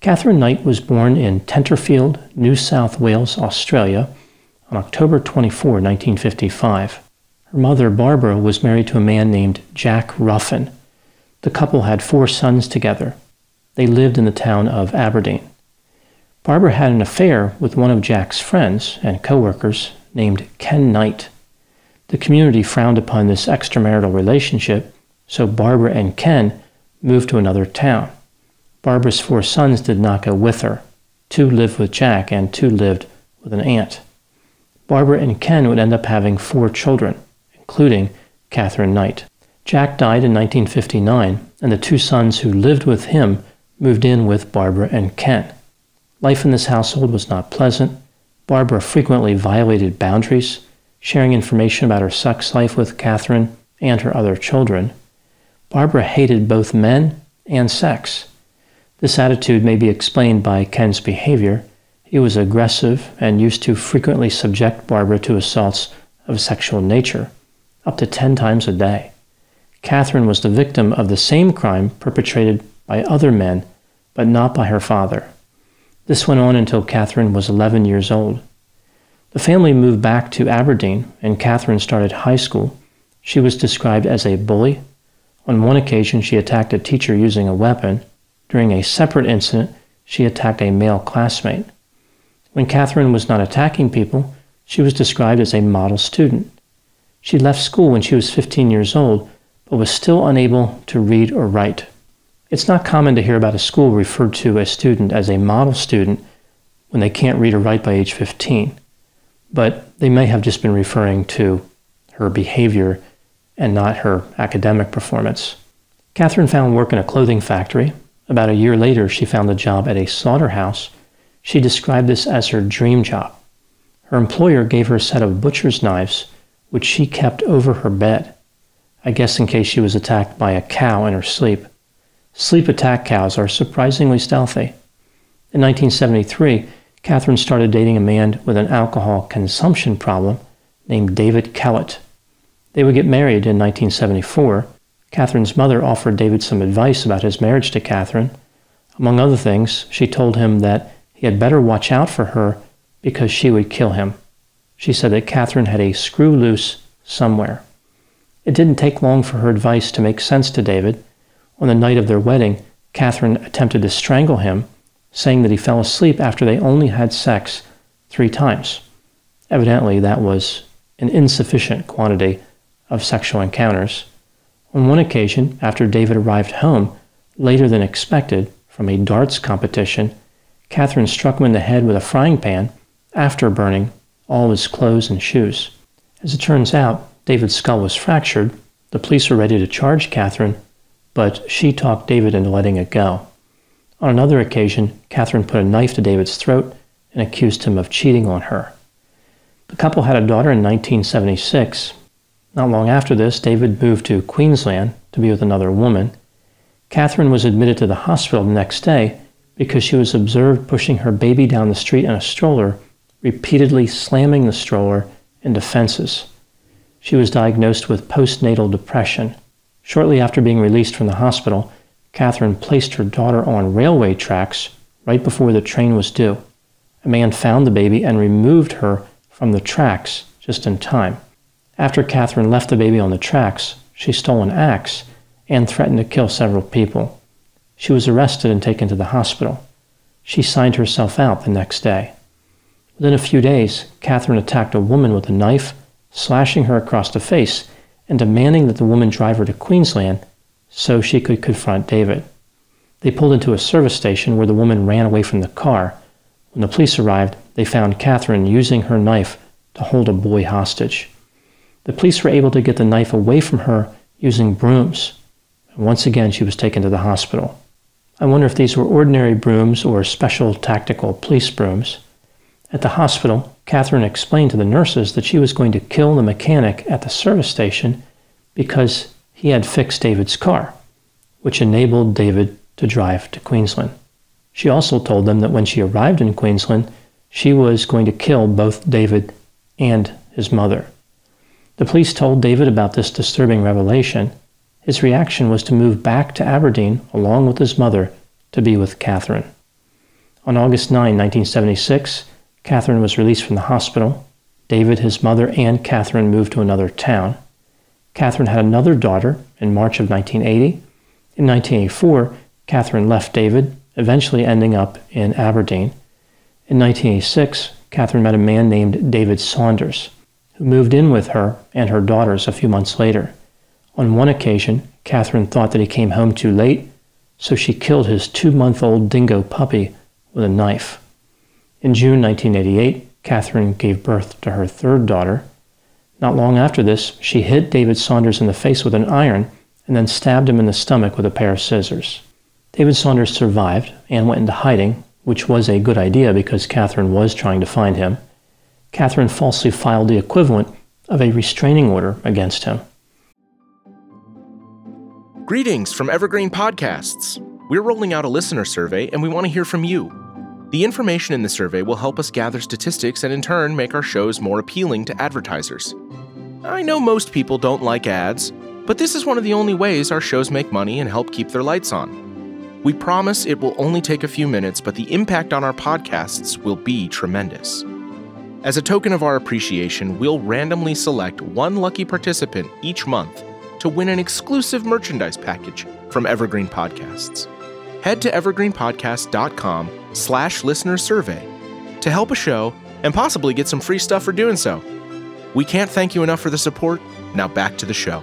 Katherine Knight was born in Tenterfield, New South Wales, Australia, on October 24, 1955. Her mother, Barbara, was married to a man named Jack Ruffin. The couple had four sons together. They lived in the town of Aberdeen. Barbara had an affair with one of Jack's friends and coworkers named Ken Knight. The community frowned upon this extramarital relationship, so Barbara and Ken moved to another town. Barbara's four sons did not go with her. Two lived with Jack, and two lived with an aunt. Barbara and Ken would end up having four children, including Katherine Knight. Jack died in 1959, and the two sons who lived with him moved in with Barbara and Ken. Life in this household was not pleasant. Barbara frequently violated boundaries, sharing information about her sex life with Katherine and her other children. Barbara hated both men and sex. This attitude may be explained by Ken's behavior. He was aggressive and used to frequently subject Barbara to assaults of a sexual nature, up to 10 times a day. Katherine was the victim of the same crime perpetrated by other men, but not by her father. This went on until Katherine was 11 years old. The family moved back to Aberdeen, and Katherine started high school. She was described as a bully. On one occasion, she attacked a teacher using a weapon. During a separate incident, she attacked a male classmate. When Katherine was not attacking people, she was described as a model student. She left school when she was 15 years old, but was still unable to read or write. It's not common to hear about a school referred to a student as a model student when they can't read or write by age 15, but they may have just been referring to her behavior and not her academic performance. Katherine found work in a clothing factory about a year later, she found a job at a slaughterhouse. She described this as her dream job. Her employer gave her a set of butcher's knives, which she kept over her bed, I guess in case she was attacked by a cow in her sleep. Sleep attack cows are surprisingly stealthy. In 1973, Katherine started dating a man with an alcohol consumption problem named David Kellett. They would get married in 1974. Katherine's mother offered David some advice about his marriage to Katherine. Among other things, she told him that he had better watch out for her because she would kill him. She said that Katherine had a screw loose somewhere. It didn't take long for her advice to make sense to David. On the night of their wedding, Katherine attempted to strangle him, saying that he fell asleep after they only had sex three times. Evidently, that was an insufficient quantity of sexual encounters. On one occasion, after David arrived home later than expected from a darts competition, Katherine struck him in the head with a frying pan after burning all his clothes and shoes. As it turns out, David's skull was fractured. The police were ready to charge Katherine, but she talked David into letting it go. On another occasion, Katherine put a knife to David's throat and accused him of cheating on her. The couple had a daughter in 1976, not long after this, David moved to Queensland to be with another woman. Katherine was admitted to the hospital the next day because she was observed pushing her baby down the street in a stroller, repeatedly slamming the stroller into fences. She was diagnosed with postnatal depression. Shortly after being released from the hospital, Katherine placed her daughter on railway tracks right before the train was due. A man found the baby and removed her from the tracks just in time. After Katherine left the baby on the tracks, she stole an axe and threatened to kill several people. She was arrested and taken to the hospital. She signed herself out the next day. Within a few days, Katherine attacked a woman with a knife, slashing her across the face and demanding that the woman drive her to Queensland so she could confront David. They pulled into a service station where the woman ran away from the car. When the police arrived, they found Katherine using her knife to hold a boy hostage. The police were able to get the knife away from her using brooms. And once again, she was taken to the hospital. I wonder if these were ordinary brooms or special tactical police brooms. At the hospital, Katherine explained to the nurses that she was going to kill the mechanic at the service station because he had fixed David's car, which enabled David to drive to Queensland. She also told them that when she arrived in Queensland, she was going to kill both David and his mother. The police told David about this disturbing revelation. His reaction was to move back to Aberdeen along with his mother to be with Katherine. On August 9, 1976, Katherine was released from the hospital. David, his mother, and Katherine moved to another town. Katherine had another daughter in March of 1980. In 1984, Katherine left David, eventually ending up in Aberdeen. In 1986, Catherine met a man named David Saunders, who moved in with her and her daughters a few months later. On one occasion, Katherine thought that he came home too late, so she killed his two month old dingo puppy with a knife. In June 1988, Katherine gave birth to her third daughter. Not long after this, she hit David Saunders in the face with an iron and then stabbed him in the stomach with a pair of scissors. David Saunders survived and went into hiding, which was a good idea because Katherine was trying to find him. Katherine falsely filed the equivalent of a restraining order against him. Greetings from Evergreen Podcasts. We're rolling out a listener survey and we want to hear from you. The information in the survey will help us gather statistics and in turn make our shows more appealing to advertisers. I know most people don't like ads, but this is one of the only ways our shows make money and help keep their lights on. We promise it will only take a few minutes, but the impact on our podcasts will be tremendous. As a token of our appreciation, we'll randomly select one lucky participant each month to win an exclusive merchandise package from Evergreen Podcasts. Head to evergreenpodcast.com slash listener survey to help a show and possibly get some free stuff for doing so. We can't thank you enough for the support. Now back to the show.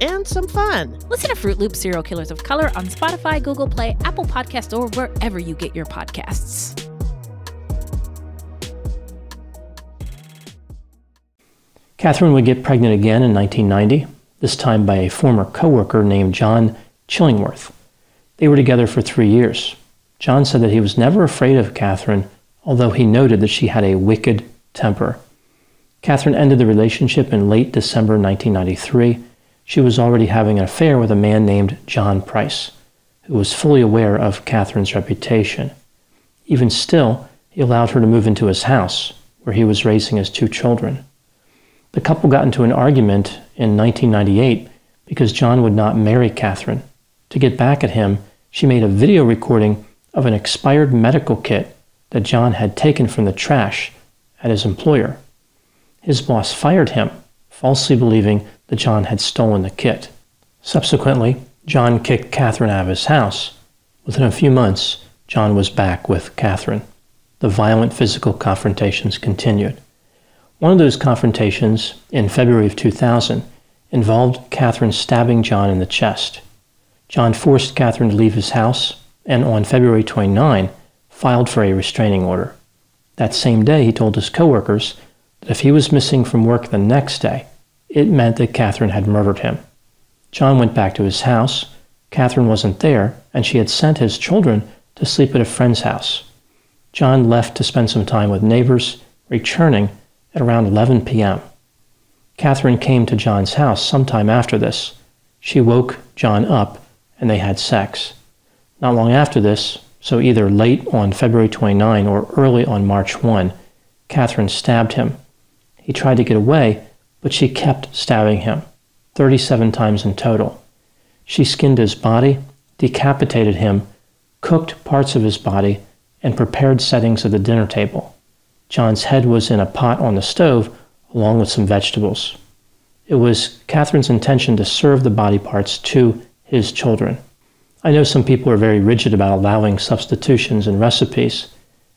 and some fun. Listen to Fruit Loop Serial Killers of Color on Spotify, Google Play, Apple Podcasts, or wherever you get your podcasts. Katherine would get pregnant again in 1990 this time by a former coworker named John Chillingworth. They were together for three years. John said that he was never afraid of Katherine, although he noted that she had a wicked temper. Katherine ended the relationship in late December 1993. She was already having an affair with a man named John Price, who was fully aware of Katherine's reputation. Even still, he allowed her to move into his house, where he was raising his two children. The couple got into an argument in 1998 because John would not marry Katherine. To get back at him, she made a video recording of an expired medical kit that John had taken from the trash at his employer. His boss fired him, falsely believing that John had stolen the kit. Subsequently, John kicked Katherine out of his house. Within a few months, John was back with Katherine. The violent physical confrontations continued. One of those confrontations, in February of 2000, involved Katherine stabbing John in the chest. John forced Katherine to leave his house and on February 29 filed for a restraining order. That same day, he told his coworkers that if he was missing from work the next day, it meant that Katherine had murdered him. John went back to his house. Katherine wasn't there, and she had sent his children to sleep at a friend's house. John left to spend some time with neighbors, returning at around 11 p.m. Katherine came to John's house sometime after this. She woke John up and they had sex. Not long after this, so either late on February 29 or early on March 1, Katherine stabbed him. He tried to get away, but she kept stabbing him, 37 times in total. She skinned his body, decapitated him, cooked parts of his body, and prepared settings of the dinner table. John's head was in a pot on the stove, along with some vegetables. It was Katherine's intention to serve the body parts to his children. I know some people are very rigid about allowing substitutions in recipes.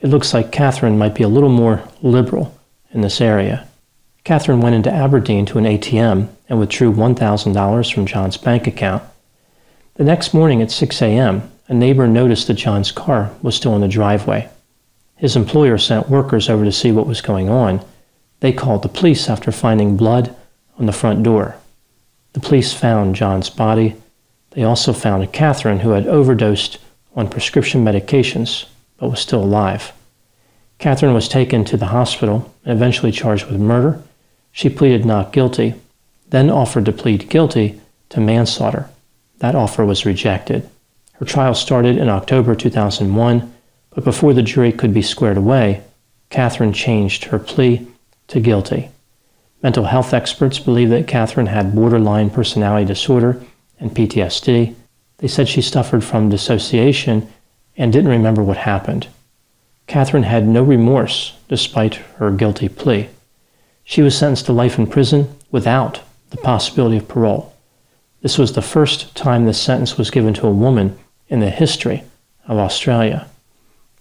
It looks like Katherine might be a little more liberal in this area. Katherine went into Aberdeen to an ATM and withdrew $1,000 from John's bank account. The next morning at 6 a.m., a neighbor noticed that John's car was still in the driveway. His employer sent workers over to see what was going on. They called the police after finding blood on the front door. The police found John's body. They also found Katherine, who had overdosed on prescription medications but was still alive. Katherine was taken to the hospital and eventually charged with murder she pleaded not guilty, then offered to plead guilty to manslaughter. That offer was rejected. Her trial started in October 2001, but before the jury could be squared away, Katherine changed her plea to guilty. Mental health experts believe that Katherine had borderline personality disorder and PTSD. They said she suffered from dissociation and didn't remember what happened. Katherine had no remorse despite her guilty plea. She was sentenced to life in prison without the possibility of parole. This was the first time this sentence was given to a woman in the history of Australia.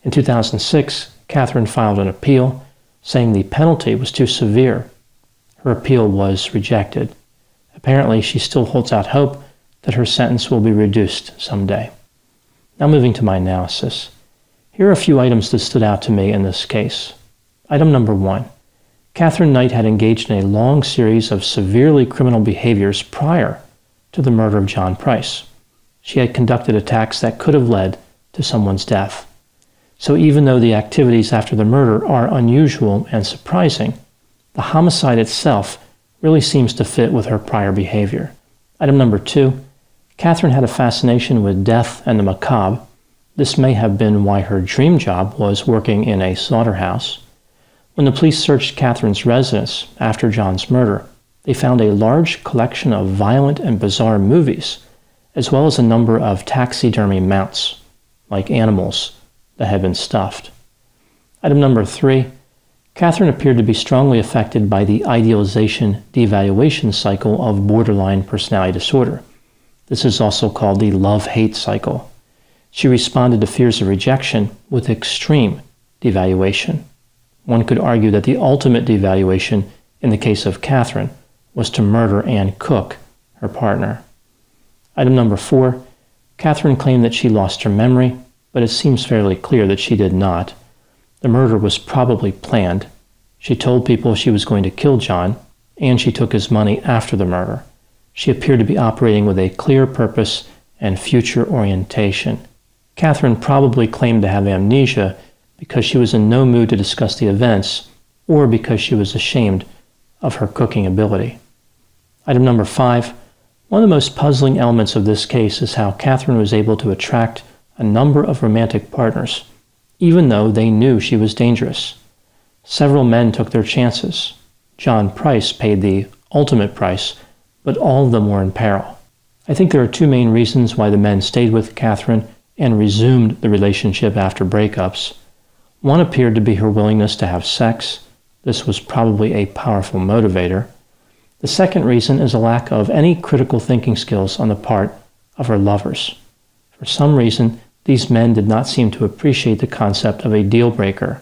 In 2006, Katherine filed an appeal saying the penalty was too severe. Her appeal was rejected. Apparently, she still holds out hope that her sentence will be reduced someday. Now, moving to my analysis. Here are a few items that stood out to me in this case. Item number one Katherine Knight had engaged in a long series of severely criminal behaviors prior to the murder of John Price. She had conducted attacks that could have led to someone's death. So even though the activities after the murder are unusual and surprising, the homicide itself really seems to fit with her prior behavior. Item number two Katherine had a fascination with death and the macabre. This may have been why her dream job was working in a slaughterhouse. When the police searched Katherine's residence after John's murder, they found a large collection of violent and bizarre movies, as well as a number of taxidermy mounts, like animals that had been stuffed. Item number three Katherine appeared to be strongly affected by the idealization devaluation cycle of borderline personality disorder. This is also called the love hate cycle. She responded to fears of rejection with extreme devaluation. One could argue that the ultimate devaluation in the case of Katherine was to murder and cook, her partner. Item number four Katherine claimed that she lost her memory, but it seems fairly clear that she did not. The murder was probably planned. She told people she was going to kill John, and she took his money after the murder. She appeared to be operating with a clear purpose and future orientation. Katherine probably claimed to have amnesia because she was in no mood to discuss the events or because she was ashamed of her cooking ability. Item number five one of the most puzzling elements of this case is how Katherine was able to attract a number of romantic partners, even though they knew she was dangerous. Several men took their chances. John Price paid the ultimate price, but all of them were in peril. I think there are two main reasons why the men stayed with Katherine and resumed the relationship after breakups. One appeared to be her willingness to have sex. This was probably a powerful motivator. The second reason is a lack of any critical thinking skills on the part of her lovers. For some reason, these men did not seem to appreciate the concept of a deal breaker.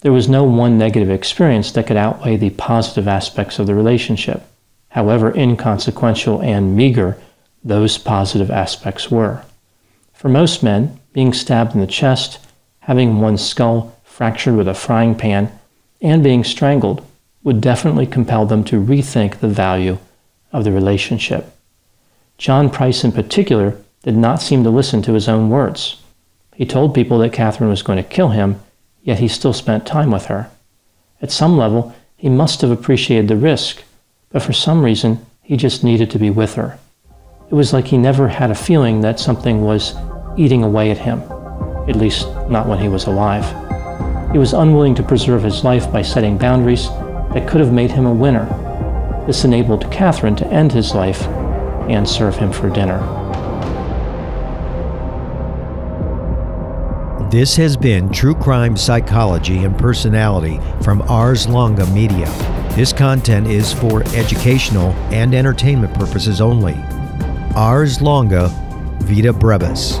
There was no one negative experience that could outweigh the positive aspects of the relationship, however inconsequential and meager those positive aspects were. For most men, being stabbed in the chest, having one's skull fractured with a frying pan, and being strangled would definitely compel them to rethink the value of the relationship. John Price, in particular, did not seem to listen to his own words. He told people that Katherine was going to kill him, yet he still spent time with her. At some level, he must have appreciated the risk, but for some reason, he just needed to be with her. It was like he never had a feeling that something was eating away at him, at least not when he was alive. He was unwilling to preserve his life by setting boundaries that could have made him a winner. This enabled Katherine to end his life and serve him for dinner. This has been True Crime Psychology and Personality from Ars Longa Media. This content is for educational and entertainment purposes only. Ars longa, vita brevis.